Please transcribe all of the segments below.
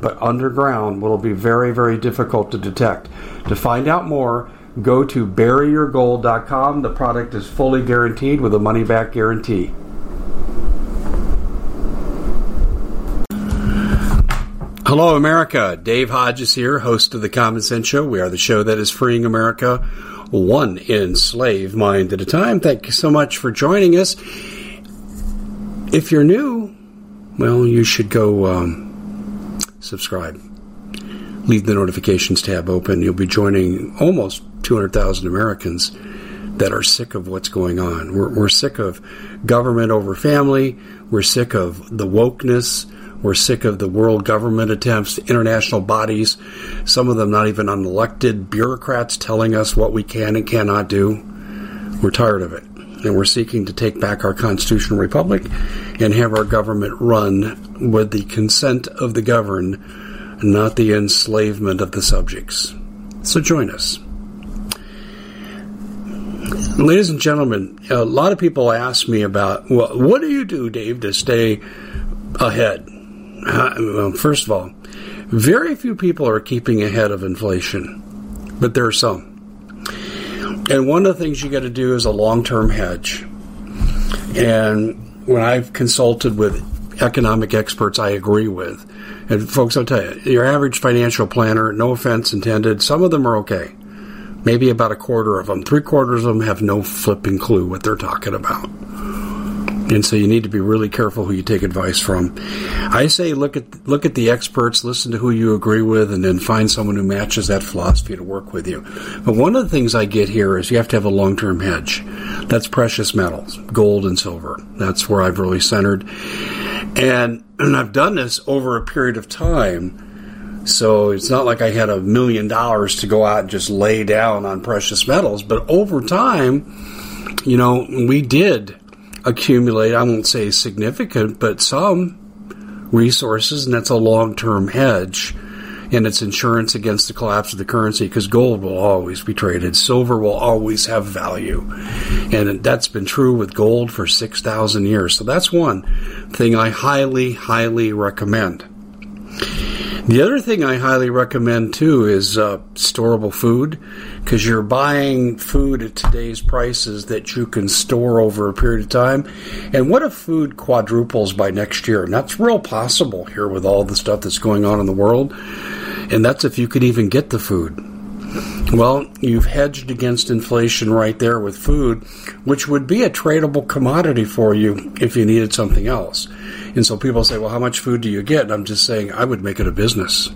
but underground will be very, very difficult to detect. To find out more, go to buryyourgold.com. The product is fully guaranteed with a money back guarantee. Hello, America. Dave Hodges here, host of The Common Sense Show. We are the show that is freeing America one enslaved mind at a time. Thank you so much for joining us. If you're new, well, you should go. Um, subscribe. Leave the notifications tab open. You'll be joining almost 200,000 Americans that are sick of what's going on. We're, we're sick of government over family. We're sick of the wokeness. We're sick of the world government attempts, international bodies, some of them not even unelected bureaucrats telling us what we can and cannot do. We're tired of it. And we're seeking to take back our constitutional republic and have our government run with the consent of the governed, not the enslavement of the subjects. So join us. Ladies and gentlemen, a lot of people ask me about, well, what do you do, Dave, to stay ahead? Uh, well, first of all, very few people are keeping ahead of inflation, but there are some. And one of the things you got to do is a long term hedge. And when I've consulted with economic experts I agree with, and folks, I'll tell you, your average financial planner, no offense intended, some of them are okay. Maybe about a quarter of them. Three quarters of them have no flipping clue what they're talking about. And so you need to be really careful who you take advice from. I say look at look at the experts, listen to who you agree with, and then find someone who matches that philosophy to work with you. But one of the things I get here is you have to have a long term hedge. That's precious metals, gold and silver. That's where I've really centered. And and I've done this over a period of time. So it's not like I had a million dollars to go out and just lay down on precious metals, but over time, you know, we did accumulate, I won't say significant, but some resources, and that's a long term hedge. And it's insurance against the collapse of the currency because gold will always be traded. Silver will always have value. And that's been true with gold for 6,000 years. So that's one thing I highly, highly recommend. The other thing I highly recommend too is uh, storable food because you're buying food at today's prices that you can store over a period of time. And what if food quadruples by next year? And that's real possible here with all the stuff that's going on in the world. And that's if you could even get the food. Well, you've hedged against inflation right there with food, which would be a tradable commodity for you if you needed something else. And so people say, well, how much food do you get? And I'm just saying, I would make it a business,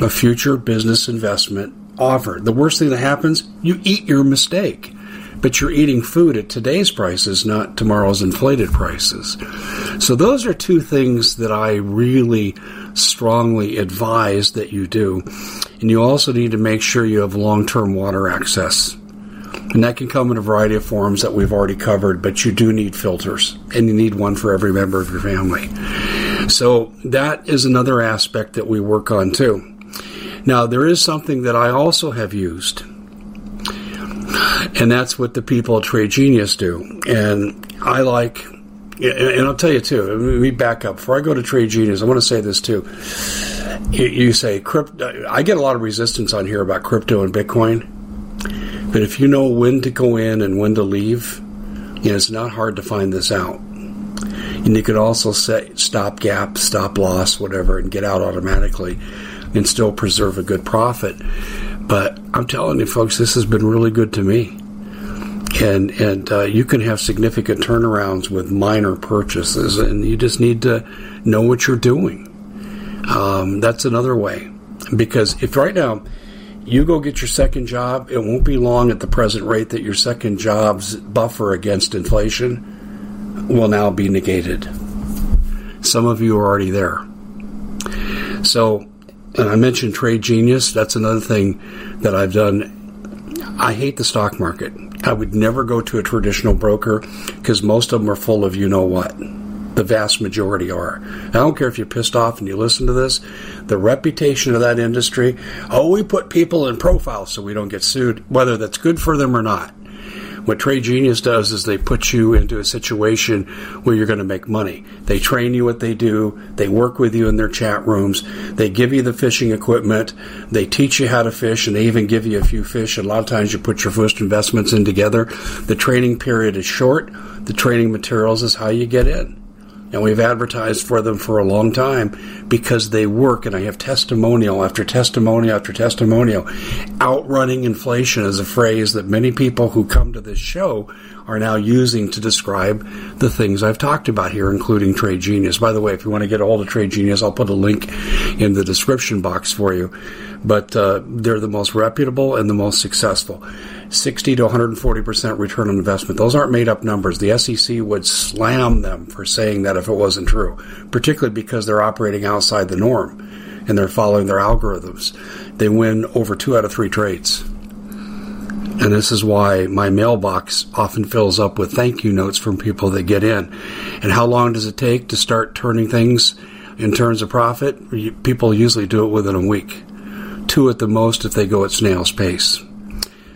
a future business investment offer. The worst thing that happens, you eat your mistake. But you're eating food at today's prices, not tomorrow's inflated prices. So those are two things that I really strongly advise that you do. And you also need to make sure you have long term water access. And that can come in a variety of forms that we've already covered, but you do need filters, and you need one for every member of your family. So that is another aspect that we work on too. Now, there is something that I also have used, and that's what the people at Trade Genius do. And I like, and I'll tell you too, let me back up. Before I go to Trade Genius, I want to say this too. You, say, crypto, I get a lot of resistance on here about crypto and Bitcoin but if you know when to go in and when to leave, you know, it's not hard to find this out. And you could also set stop gap, stop loss, whatever, and get out automatically and still preserve a good profit. But I'm telling you, folks, this has been really good to me. and and uh, you can have significant turnarounds with minor purchases, and you just need to know what you're doing. Um, that's another way, because if right now you go get your second job, it won't be long at the present rate that your second job's buffer against inflation will now be negated. Some of you are already there. So, and I mentioned Trade Genius. That's another thing that I've done. I hate the stock market. I would never go to a traditional broker because most of them are full of you know what. The vast majority are. I don't care if you're pissed off and you listen to this. The reputation of that industry, oh, we put people in profiles so we don't get sued, whether that's good for them or not. What Trade Genius does is they put you into a situation where you're going to make money. They train you what they do. They work with you in their chat rooms. They give you the fishing equipment. They teach you how to fish and they even give you a few fish. A lot of times you put your first investments in together. The training period is short. The training materials is how you get in and we've advertised for them for a long time because they work and I have testimonial after testimonial after testimonial. Outrunning inflation is a phrase that many people who come to this show are now using to describe the things I've talked about here, including Trade Genius. By the way, if you want to get a hold of Trade Genius, I'll put a link in the description box for you. But uh, they're the most reputable and the most successful. 60 to 140% return on investment. Those aren't made up numbers. The SEC would slam them for saying that if it wasn't true, particularly because they're operating outside the norm and they're following their algorithms. They win over two out of three trades. And this is why my mailbox often fills up with thank you notes from people that get in. And how long does it take to start turning things in terms of profit? People usually do it within a week. Two at the most if they go at snail's pace.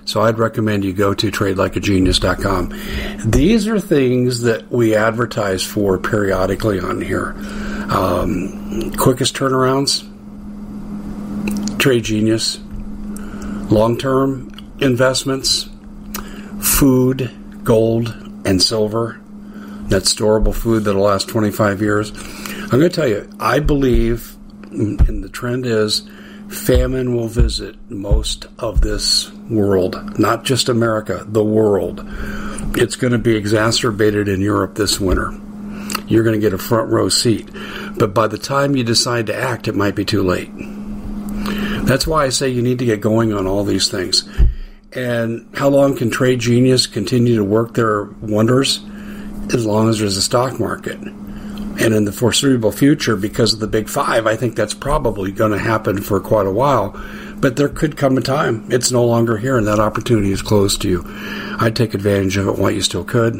So I'd recommend you go to tradelikeagenius.com. These are things that we advertise for periodically on here. Um, quickest turnarounds, Trade Genius, long term investments, food, gold, and silver. That's storable food that'll last 25 years. I'm going to tell you, I believe, and the trend is, famine will visit most of this world, not just America, the world. It's going to be exacerbated in Europe this winter. You're going to get a front row seat. But by the time you decide to act, it might be too late. That's why I say you need to get going on all these things. And how long can Trade Genius continue to work their wonders? As long as there's a stock market. And in the foreseeable future, because of the big five, I think that's probably going to happen for quite a while. But there could come a time it's no longer here and that opportunity is closed to you. I'd take advantage of it while you still could.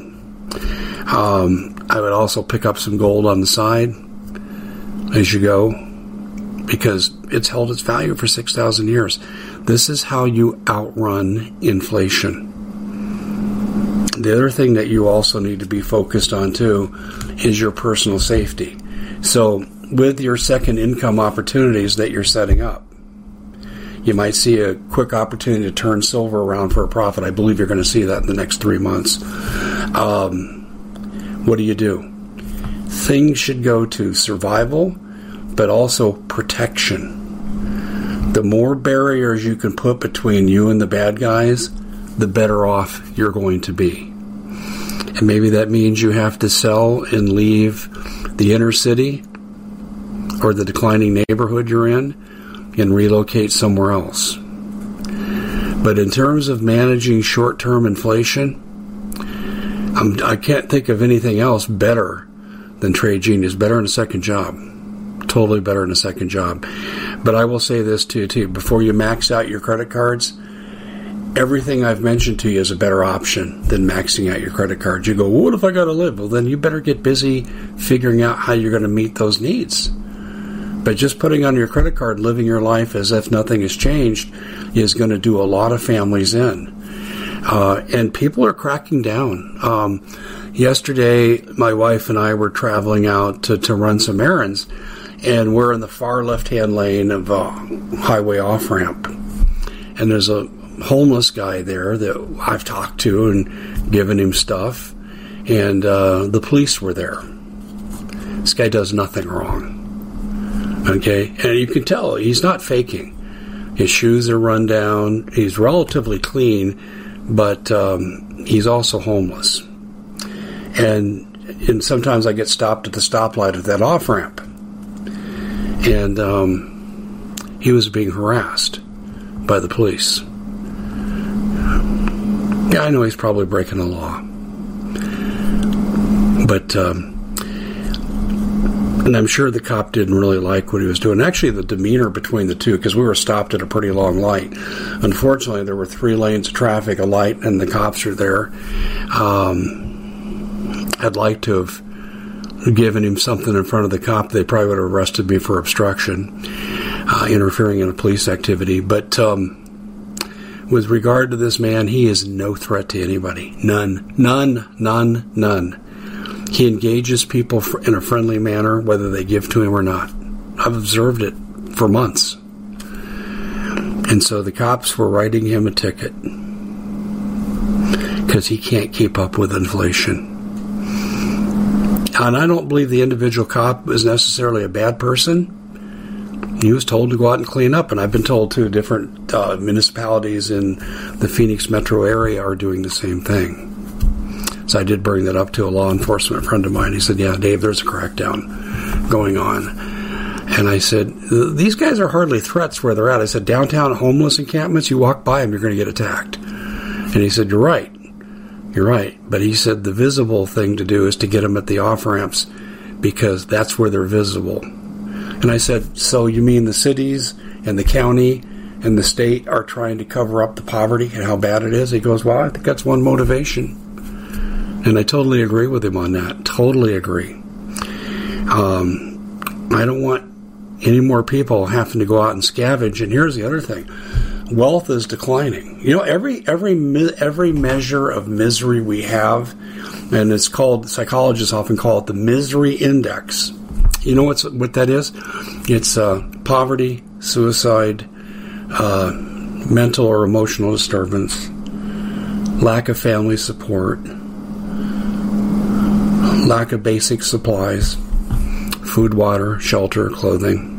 Um, I would also pick up some gold on the side as you go because it's held its value for 6,000 years. This is how you outrun inflation. The other thing that you also need to be focused on too is your personal safety. So, with your second income opportunities that you're setting up, you might see a quick opportunity to turn silver around for a profit. I believe you're going to see that in the next three months. Um, what do you do? Things should go to survival, but also protection. The more barriers you can put between you and the bad guys, the better off you're going to be. And maybe that means you have to sell and leave the inner city or the declining neighborhood you're in and relocate somewhere else. But in terms of managing short term inflation, I'm, I can not think of anything else better than Trade Genius, better in a second job. Totally better in a second job. But I will say this to you too before you max out your credit cards, everything I've mentioned to you is a better option than maxing out your credit cards. You go, well, what if I got to live? Well, then you better get busy figuring out how you're going to meet those needs. But just putting on your credit card, living your life as if nothing has changed, is going to do a lot of families in. Uh, and people are cracking down. Um, yesterday, my wife and I were traveling out to, to run some errands, and we're in the far left hand lane of a highway off ramp. And there's a homeless guy there that I've talked to and given him stuff, and uh, the police were there. This guy does nothing wrong. Okay, and you can tell he's not faking. His shoes are run down. He's relatively clean, but um, he's also homeless. And and sometimes I get stopped at the stoplight at that off ramp, and um, he was being harassed by the police. Yeah, I know he's probably breaking the law, but. Um, and I'm sure the cop didn't really like what he was doing. Actually, the demeanor between the two, because we were stopped at a pretty long light. Unfortunately, there were three lanes of traffic, a light, and the cops are there. Um, I'd like to have given him something in front of the cop. They probably would have arrested me for obstruction, uh, interfering in a police activity. But um, with regard to this man, he is no threat to anybody. None. None. None. None. He engages people in a friendly manner, whether they give to him or not. I've observed it for months. And so the cops were writing him a ticket because he can't keep up with inflation. And I don't believe the individual cop is necessarily a bad person. He was told to go out and clean up, and I've been told too different uh, municipalities in the Phoenix metro area are doing the same thing. So I did bring that up to a law enforcement friend of mine. He said, Yeah, Dave, there's a crackdown going on. And I said, These guys are hardly threats where they're at. I said, Downtown homeless encampments, you walk by them, you're going to get attacked. And he said, You're right. You're right. But he said the visible thing to do is to get them at the off ramps because that's where they're visible. And I said, So you mean the cities and the county and the state are trying to cover up the poverty and how bad it is? He goes, Well, I think that's one motivation. And I totally agree with him on that. Totally agree. Um, I don't want any more people having to go out and scavenge. And here's the other thing: wealth is declining. You know, every every every measure of misery we have, and it's called psychologists often call it the misery index. You know what's what that is? It's uh, poverty, suicide, uh, mental or emotional disturbance, lack of family support lack of basic supplies food, water, shelter, clothing.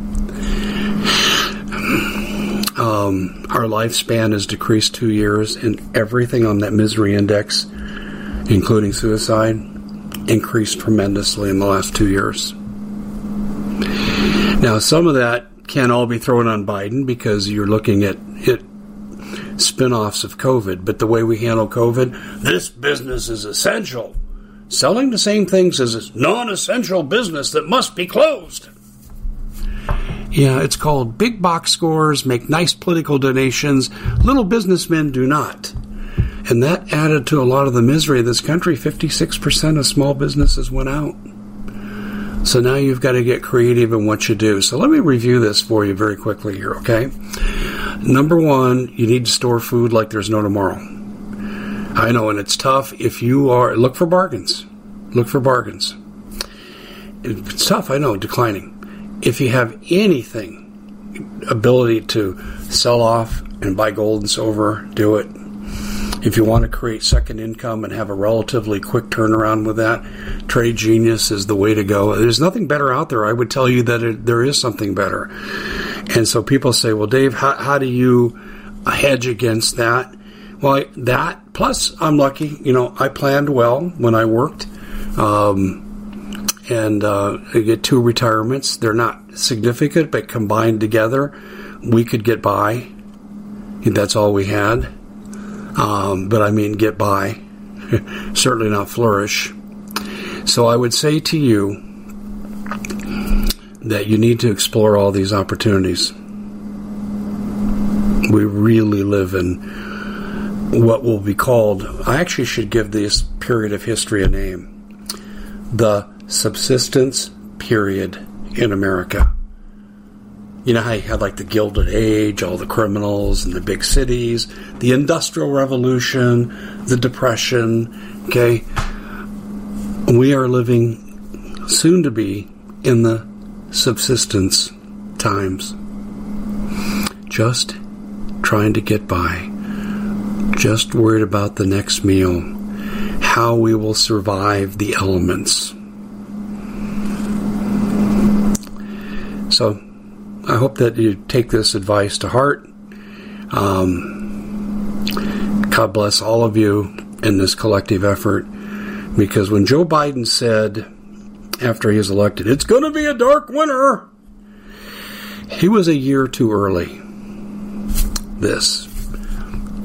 Um, our lifespan has decreased two years, and everything on that misery index, including suicide, increased tremendously in the last two years. Now, some of that can all be thrown on Biden because you're looking at it spin offs of COVID, but the way we handle COVID, this business is essential selling the same things as a non essential business that must be closed. Yeah, it's called big box scores, make nice political donations. Little businessmen do not. And that added to a lot of the misery of this country. 56% of small businesses went out. So now you've got to get creative in what you do. So let me review this for you very quickly here, okay? Number one, you need to store food like there's no tomorrow. I know, and it's tough if you are. Look for bargains. Look for bargains. It's tough, I know, declining. If you have anything, ability to sell off and buy gold and silver, do it. If you want to create second income and have a relatively quick turnaround with that, Trade Genius is the way to go. There's nothing better out there. I would tell you that it, there is something better. And so people say, well, Dave, how, how do you hedge against that? Well, that plus I'm lucky. You know, I planned well when I worked, um, and uh, I get two retirements. They're not significant, but combined together, we could get by. That's all we had. Um, but I mean, get by. Certainly not flourish. So I would say to you that you need to explore all these opportunities. We really live in what will be called, I actually should give this period of history a name the subsistence period in America. You know how you had like the Gilded Age, all the criminals in the big cities, the Industrial Revolution, the Depression, okay? We are living soon to be in the subsistence times. Just trying to get by just worried about the next meal, how we will survive the elements. So, I hope that you take this advice to heart. Um, God bless all of you in this collective effort. Because when Joe Biden said after he was elected, it's going to be a dark winter, he was a year too early. This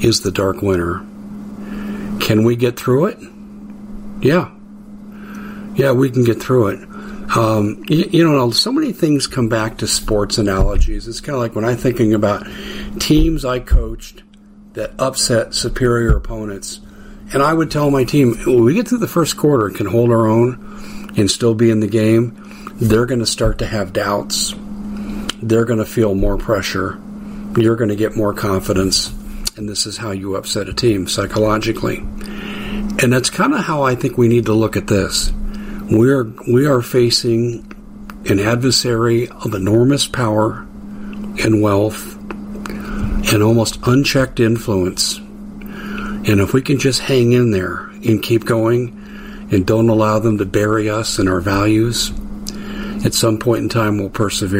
is the dark winter. Can we get through it? Yeah. Yeah, we can get through it. Um, you, you, know, so many things come back to sports analogies. It's kind of like when I'm thinking about teams I coached that upset superior opponents. And I would tell my team, when we get through the first quarter and can hold our own and still be in the game, they're going to start to have doubts. They're going to feel more pressure. You're going to get more confidence. And this is how you upset a team psychologically. And that's kind of how I think we need to look at this. We're, we are facing an adversary of enormous power and wealth and almost unchecked influence. And if we can just hang in there and keep going and don't allow them to bury us and our values, at some point in time we'll persevere.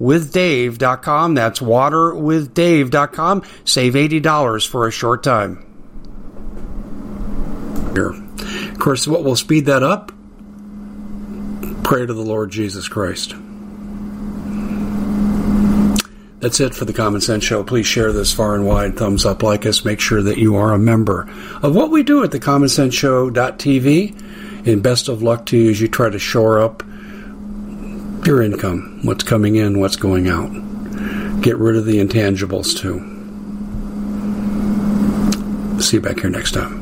waterwithdave.com. That's waterwithdave.com. Save $80 for a short time. Of course, what will speed that up? Pray to the Lord Jesus Christ. That's it for the Common Sense Show. Please share this far and wide. Thumbs up, like us. Make sure that you are a member of what we do at the CommonSenseShow.tv. And best of luck to you as you try to shore up your income, what's coming in, what's going out. Get rid of the intangibles too. See you back here next time.